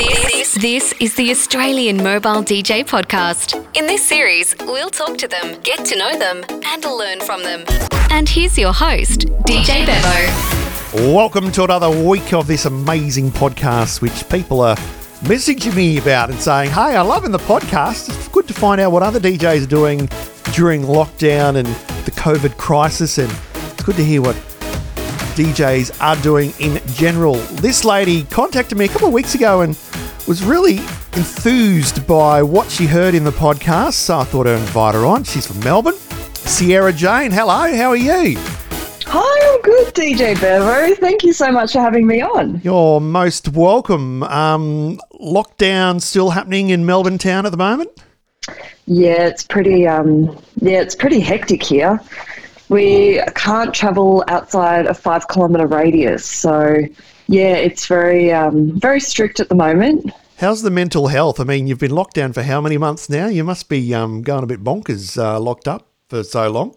This, this is the Australian Mobile DJ Podcast. In this series, we'll talk to them, get to know them, and learn from them. And here's your host, DJ Bevo. Welcome to another week of this amazing podcast, which people are messaging me about and saying, Hey, I'm loving the podcast. It's good to find out what other DJs are doing during lockdown and the COVID crisis, and it's good to hear what DJs are doing in general. This lady contacted me a couple of weeks ago and was really enthused by what she heard in the podcast, so I thought I'd invite her on. She's from Melbourne. Sierra Jane, hello, how are you? Hi, I'm good, DJ Bevo. Thank you so much for having me on. You're most welcome. Um, lockdown still happening in Melbourne town at the moment? Yeah, it's pretty. Um, yeah, it's pretty hectic here. We can't travel outside a five kilometre radius, so yeah, it's very, um, very strict at the moment. How's the mental health? I mean, you've been locked down for how many months now? You must be um, going a bit bonkers, uh, locked up for so long.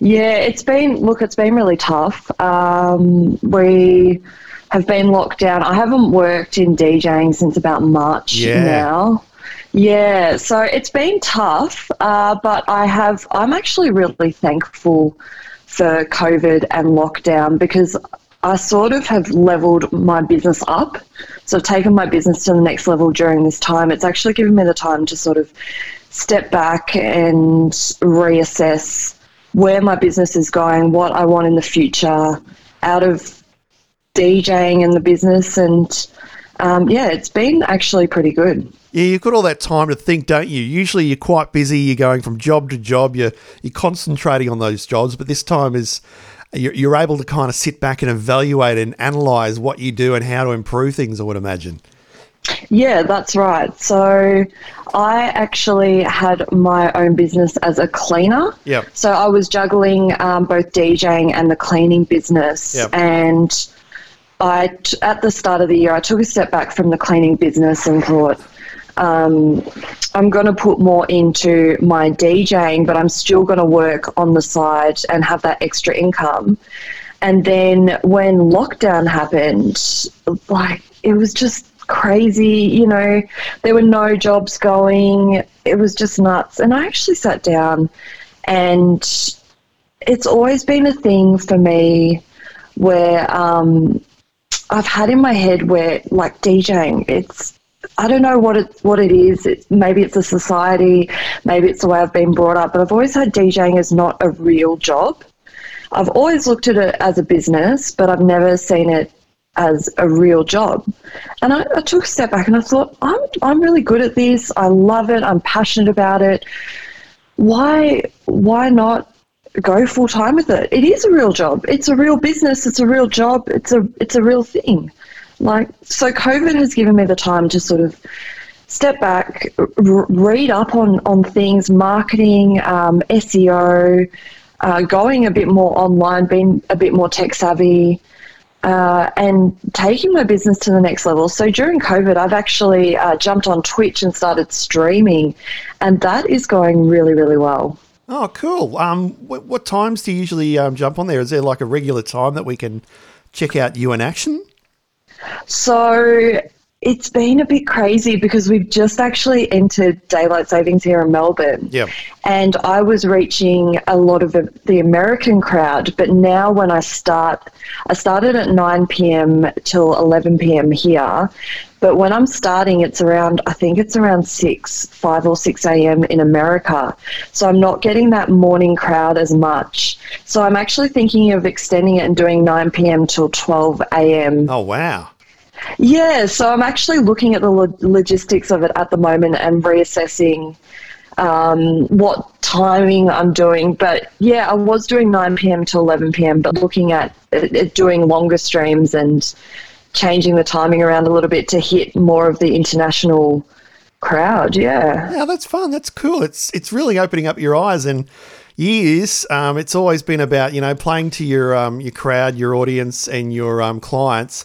Yeah, it's been look, it's been really tough. Um, we have been locked down. I haven't worked in DJing since about March Yeah. now. Yeah, so it's been tough, uh, but I have. I'm actually really thankful for COVID and lockdown because I sort of have leveled my business up. So I've taken my business to the next level during this time. It's actually given me the time to sort of step back and reassess where my business is going, what I want in the future out of DJing and the business. And um, yeah, it's been actually pretty good. Yeah, you've got all that time to think, don't you? Usually you're quite busy, you're going from job to job, you're, you're concentrating on those jobs, but this time is you're, you're able to kind of sit back and evaluate and analyze what you do and how to improve things, I would imagine. Yeah, that's right. So I actually had my own business as a cleaner. Yep. So I was juggling um, both DJing and the cleaning business. Yep. And I, at the start of the year, I took a step back from the cleaning business and thought, um, I'm going to put more into my DJing, but I'm still going to work on the side and have that extra income. And then when lockdown happened, like it was just crazy, you know, there were no jobs going. It was just nuts. And I actually sat down and it's always been a thing for me where um, I've had in my head where like DJing, it's I don't know what it what it is. It's, maybe it's a society, maybe it's the way I've been brought up, but I've always had DJing as not a real job. I've always looked at it as a business, but I've never seen it as a real job. And I, I took a step back and I thought, I'm I'm really good at this. I love it. I'm passionate about it. Why why not go full time with it? It is a real job. It's a real business. It's a real job. It's a it's a real thing. Like so, COVID has given me the time to sort of step back, r- read up on on things, marketing, um, SEO, uh, going a bit more online, being a bit more tech savvy. Uh, and taking my business to the next level. So during COVID, I've actually uh, jumped on Twitch and started streaming, and that is going really, really well. Oh, cool. Um, what, what times do you usually um, jump on there? Is there like a regular time that we can check out you in action? So it's been a bit crazy because we've just actually entered daylight savings here in Melbourne. Yep. And I was reaching a lot of the, the American crowd, but now when I start, I started at 9 p.m. till 11 p.m. here. But when I'm starting, it's around, I think it's around 6, 5 or 6 a.m. in America. So I'm not getting that morning crowd as much. So I'm actually thinking of extending it and doing 9 p.m. till 12 a.m. Oh, wow. Yeah, so I'm actually looking at the lo- logistics of it at the moment and reassessing um, what timing I'm doing. But yeah, I was doing 9 p.m. to 11 p.m., but looking at, at doing longer streams and changing the timing around a little bit to hit more of the international crowd. Yeah. Yeah, that's fun. That's cool. It's it's really opening up your eyes and years. Um, it's always been about you know playing to your um, your crowd, your audience, and your um, clients.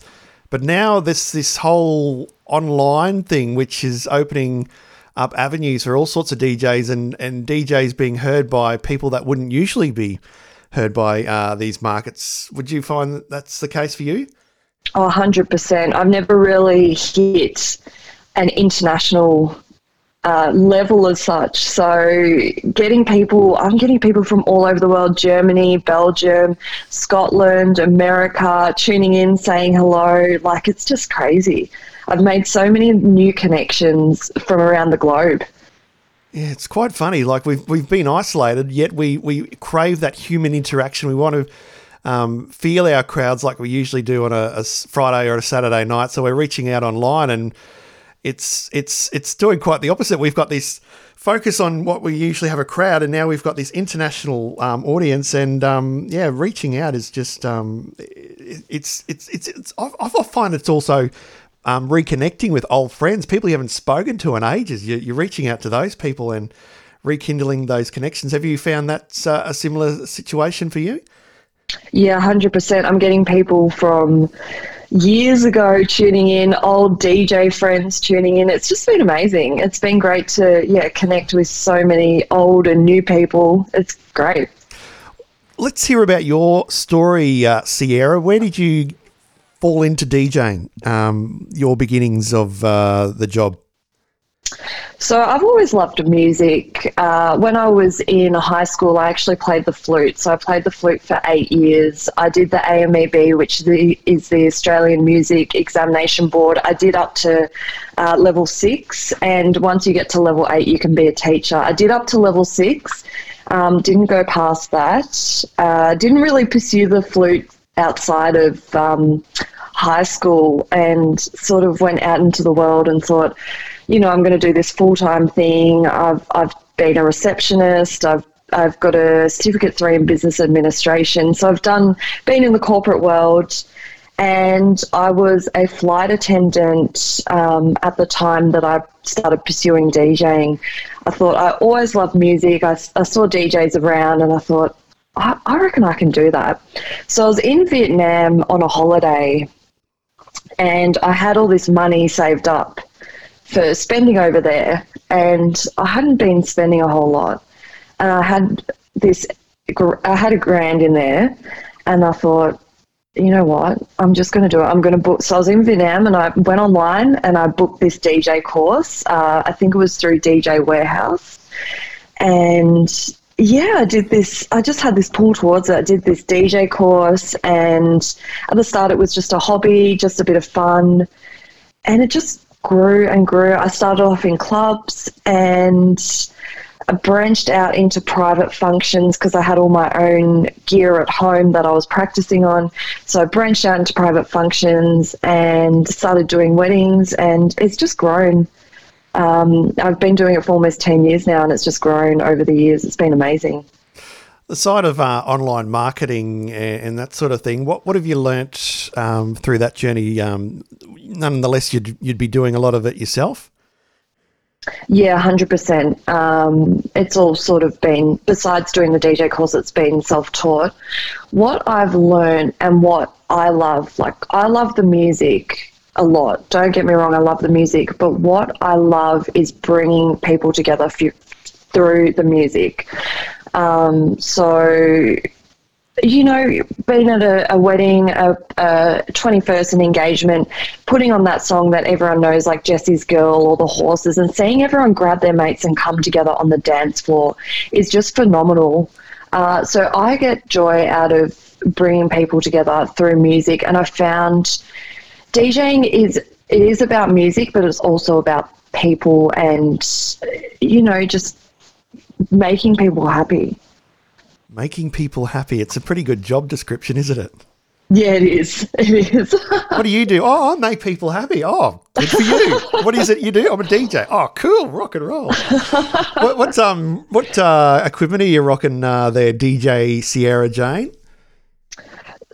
But now this this whole online thing, which is opening up avenues for all sorts of DJs and and DJs being heard by people that wouldn't usually be heard by uh, these markets. Would you find that that's the case for you? Oh, 100%. I've never really hit an international uh, level as such. So, getting people, I'm getting people from all over the world Germany, Belgium, Scotland, America tuning in, saying hello. Like, it's just crazy. I've made so many new connections from around the globe. Yeah, it's quite funny. Like we've we've been isolated, yet we we crave that human interaction. We want to um, feel our crowds like we usually do on a, a, Friday or a Saturday night. So we're reaching out online, and it's it's it's doing quite the opposite. We've got this focus on what we usually have a crowd, and now we've got this international um, audience. And um, yeah, reaching out is just um, it's, it's it's it's I, I find it's also um, reconnecting with old friends, people you haven't spoken to in ages. You're, you're reaching out to those people and rekindling those connections. Have you found that's uh, a similar situation for you? Yeah, 100%. I'm getting people from years ago tuning in, old DJ friends tuning in. It's just been amazing. It's been great to yeah connect with so many old and new people. It's great. Let's hear about your story, uh, Sierra. Where did you fall into DJing? Um, your beginnings of uh, the job. So I've always loved music. Uh, when I was in high school, I actually played the flute. So I played the flute for eight years. I did the AMEB, which is the Australian Music Examination Board. I did up to uh, level six, and once you get to level eight, you can be a teacher. I did up to level six. Um, didn't go past that. Uh, didn't really pursue the flute outside of um, high school and sort of went out into the world and thought, you know, I'm going to do this full time thing. I've, I've been a receptionist. I've I've got a certificate three in business administration. So I've done been in the corporate world, and I was a flight attendant um, at the time that I started pursuing DJing. I thought I always loved music. I, I saw DJs around, and I thought I, I reckon I can do that. So I was in Vietnam on a holiday and I had all this money saved up for spending over there, and I hadn't been spending a whole lot, and I had this, I had a grand in there, and I thought, you know what, I'm just going to do it. I'm going to book. So I was in Vietnam, and I went online and I booked this DJ course. Uh, I think it was through DJ Warehouse, and yeah, I did this. I just had this pull towards it. I did this DJ course, and at the start, it was just a hobby, just a bit of fun, and it just grew and grew. I started off in clubs and I branched out into private functions because I had all my own gear at home that I was practicing on. So I branched out into private functions and started doing weddings, and it's just grown. Um, I've been doing it for almost 10 years now and it's just grown over the years. It's been amazing. The side of uh, online marketing and, that sort of thing, what, what have you learnt um, through that journey? Um, nonetheless, you'd, you'd be doing a lot of it yourself? Yeah, 100%. Um, it's all sort of been, besides doing the DJ course, it's been self taught. What I've learned and what I love, like, I love the music a lot. Don't get me wrong, I love the music, but what I love is bringing people together f- through the music. Um, so, you know, being at a, a wedding, a, a 21st, an engagement, putting on that song that everyone knows, like Jesse's Girl or The Horses, and seeing everyone grab their mates and come together on the dance floor is just phenomenal. Uh, so I get joy out of bringing people together through music, and I found DJing is it is about music, but it's also about people and you know just making people happy. Making people happy. It's a pretty good job description, isn't it? Yeah, it is. It is. what do you do? Oh, I make people happy. Oh, good for you. what is it you do? I'm a DJ. Oh, cool. Rock and roll. what, what's um what uh, equipment are you rocking uh, there, DJ Sierra Jane?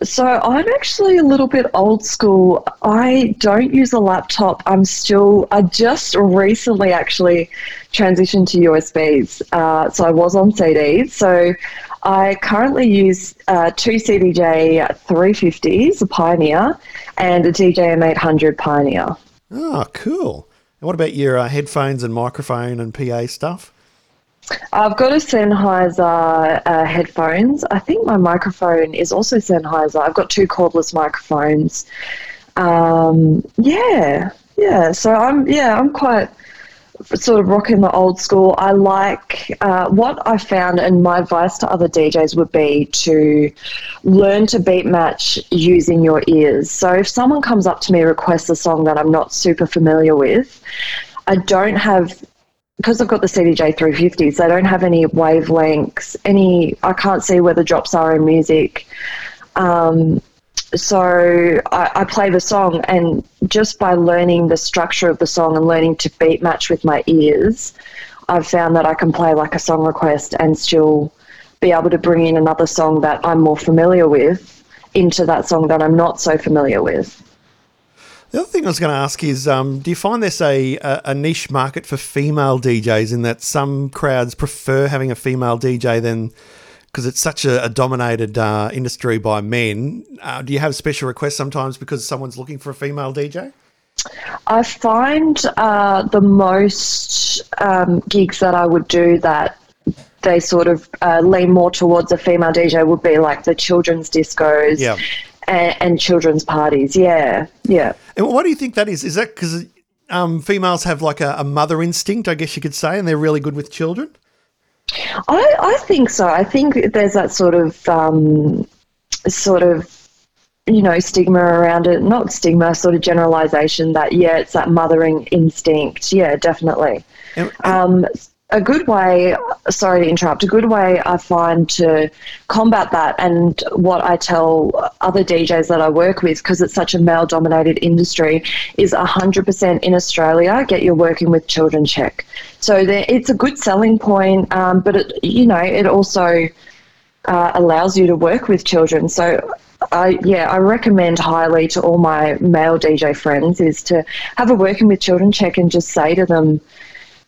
So I'm actually a little bit old school. I don't use a laptop. I'm still, I just recently actually transitioned to USBs. Uh, so I was on CDs. So I currently use uh, two CDJ 350s, a Pioneer, and a DJM 800 Pioneer. Oh, cool. And what about your uh, headphones and microphone and PA stuff? I've got a Sennheiser uh, headphones. I think my microphone is also Sennheiser. I've got two cordless microphones. Um, yeah, yeah. So I'm yeah I'm quite sort of rocking the old school. I like uh, what I found, and my advice to other DJs would be to learn to beat match using your ears. So if someone comes up to me requests a song that I'm not super familiar with, I don't have because I've got the CDJ 350s, they don't have any wavelengths, any, I can't see where the drops are in music. Um, so I, I, play the song, and just by learning the structure of the song and learning to beat match with my ears, I've found that I can play like a song request and still be able to bring in another song that I'm more familiar with into that song that I'm not so familiar with. The other thing I was going to ask is, um, do you find there's a, a, niche market for female DJs in that some crowds prefer having a female DJ than because it's such a, a dominated uh, industry by men? Uh, do you have special requests sometimes because someone's looking for a female DJ? I find uh, the most um, gigs that I would do that they sort of uh, lean more towards a female DJ would be like the children's discos yeah and, and children's parties. Yeah, yeah. And what do you think that is? Is that because um, females have like a, a, mother instinct, I guess you could say, and they're really good with children? I, I think so. I think there's that sort of um, sort of you know stigma around it. Not stigma, sort of generalization that yeah, it's that mothering instinct. Yeah, definitely. And, and, um, a good way, sorry to interrupt, a good way I find to combat that and what I tell other DJs that I work with, because it's such a male dominated industry, is 100% in Australia, get your working with children check. So there, it's a good selling point, um, but it, you know, it also uh, allows you to work with children. So I, yeah, I recommend highly to all my male DJ friends is to have a working with children check and just say to them,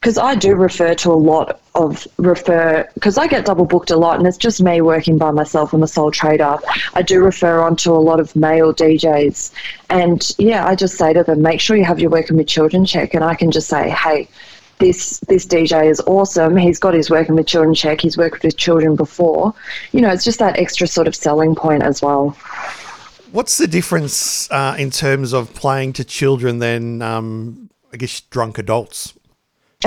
because I do refer to a lot of refer because I get double booked a lot, and it's just me working by myself. I'm a sole trader. I do refer on to a lot of male DJs, and yeah, I just say to them, make sure you have your working with children check, and I can just say, hey. This this DJ is awesome. He's got his working with children check. He's worked with children before. You know, it's just that extra sort of selling point as well. What's the difference uh, in terms of playing to children than, um, I guess, drunk adults?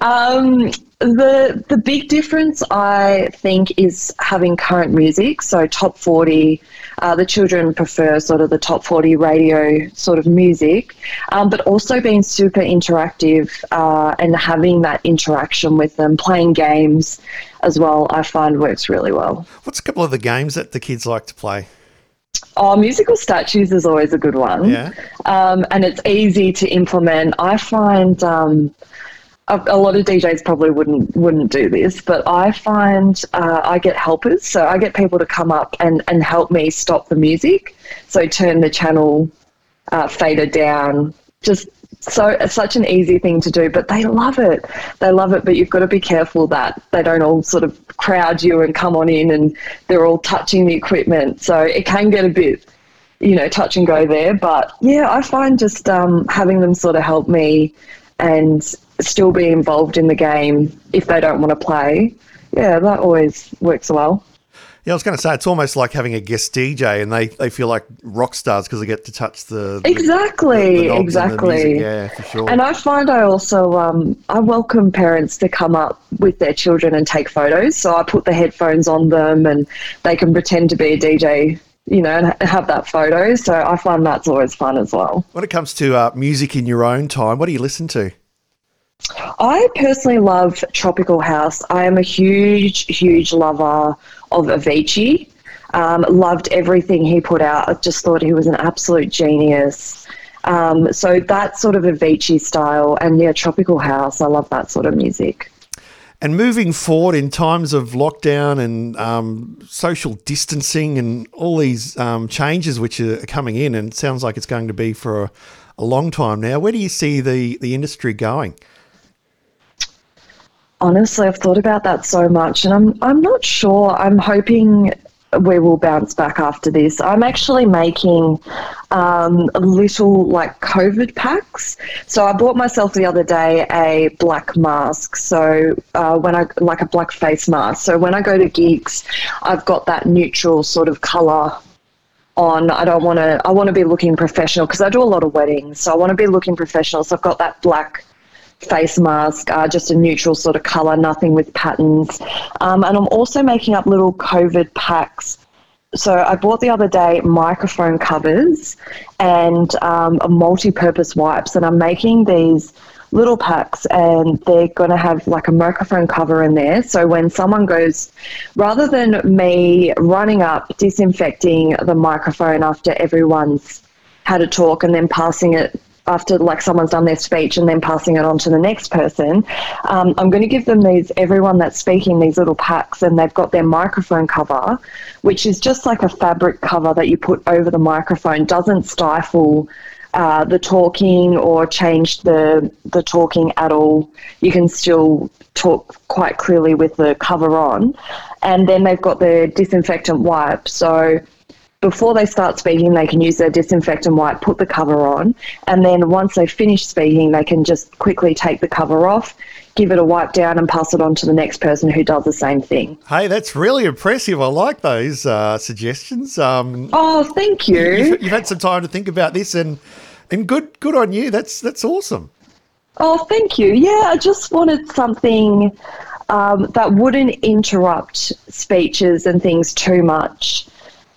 um, the the big difference I think is having current music. So top forty, uh, the children prefer sort of the top forty radio sort of music, um, but also being super interactive uh, and having that interaction with them, playing games as well. I find works really well. What's a couple of the games that the kids like to play? Oh, musical statues is always a good one. Yeah. Um, and it's easy to implement. I find um, a, a, lot of DJs probably wouldn't wouldn't do this, but I find uh, I get helpers. So I get people to come up and, and help me stop the music. So turn the channel uh, fader down, just so it's such an easy thing to do, but they love it. They love it, but you've got to be careful that they don't all sort of crowd you and come on in and they're all touching the equipment. So it can get a bit, you know, touch and go there. But yeah, I find just um, having them sort of help me and still be involved in the game if they don't want to play. Yeah, that always works well. Yeah, I was going to say it's almost like having a guest DJ, and they, they feel like rock stars because they get to touch the, the exactly the, the exactly. Yeah, for sure. And I find I also um, I welcome parents to come up with their children and take photos. So I put the headphones on them, and they can pretend to be a DJ you know, and have that photo. So I find that's always fun as well. When it comes to uh, music in your own time, what do you listen to? I personally love Tropical House. I am a huge, huge lover of Avicii. Um, loved everything he put out. I just thought he was an absolute genius. Um, so that sort of Avicii style and yeah, Tropical House. I love that sort of music. And moving forward in times of lockdown and um, social distancing and all these um, changes which are coming in, and sounds like it's going to be for a, a long time now. Where do you see the, the industry going? Honestly, I've thought about that so much, and I'm I'm not sure. I'm hoping we will bounce back after this. I'm actually making um, little like COVID packs. So I bought myself the other day a black mask. So uh, when I like a black face mask. So when I go to gigs, I've got that neutral sort of color on. I don't want to. I want to be looking professional because I do a lot of weddings, so I want to be looking professional. So I've got that black face mask, uh, just a neutral sort of color, nothing with patterns. Um, and I'm also making up little COVID packs. So I bought the other day microphone covers and um, multi-purpose wipes, and I'm making these little packs and they're going to have like a microphone cover in there. So when someone goes, rather than me running up, disinfecting the microphone after everyone's had a talk and then passing it after like someone's done their speech and then passing it on to the next person, um, I'm going to give them these everyone that's speaking these little packs and they've got their microphone cover, which is just like a fabric cover that you put over the microphone, doesn't stifle. Uh, the talking or change the the talking at all. You can still talk quite clearly with the cover on, and then they've got the disinfectant wipe. So before they start speaking, they can use their disinfectant wipe, put the cover on, and then once they finish speaking, they can just quickly take the cover off, give it a wipe down, and pass it on to the next person who does the same thing. Hey, that's really impressive. I like those uh, suggestions. Um, oh, thank you. You've, you've had some time to think about this, and and good good on you. That's that's awesome. Oh, thank you. Yeah, I just wanted something um, that wouldn't interrupt speeches and things too much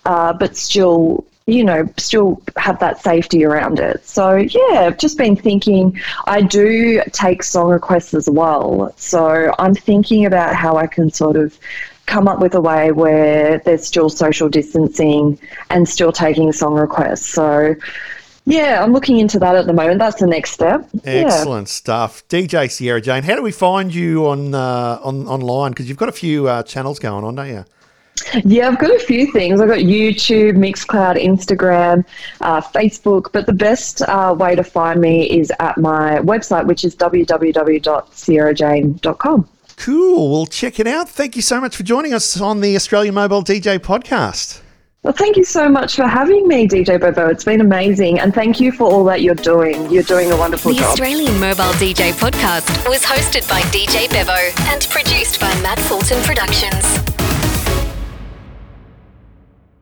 uh, but still, you know, still have that safety around it. So, yeah, I've just been thinking, I do take song requests as well. So, I'm thinking about how I can sort of come up with a way where there's still social distancing and still taking song requests. So, yeah, I'm looking into that at the moment. That's the next step. Excellent yeah. stuff, DJ Sierra Jane. How do we find you on uh, on online? Because you've got a few uh, channels going on, don't you? Yeah, I've got a few things. I've got YouTube, Mixcloud, Instagram, uh, Facebook, but the best uh, way to find me is at my website, which is www.sierrajane.com. Cool. Well, check it out. Thank you so much for joining us on the Australian Mobile DJ podcast. Well, thank you so much for having me, DJ Bevo. It's been amazing. And thank you for all that you're doing. You're doing a wonderful the job. The Australian Mobile DJ podcast was hosted by DJ Bevo and produced by Matt Fulton Productions.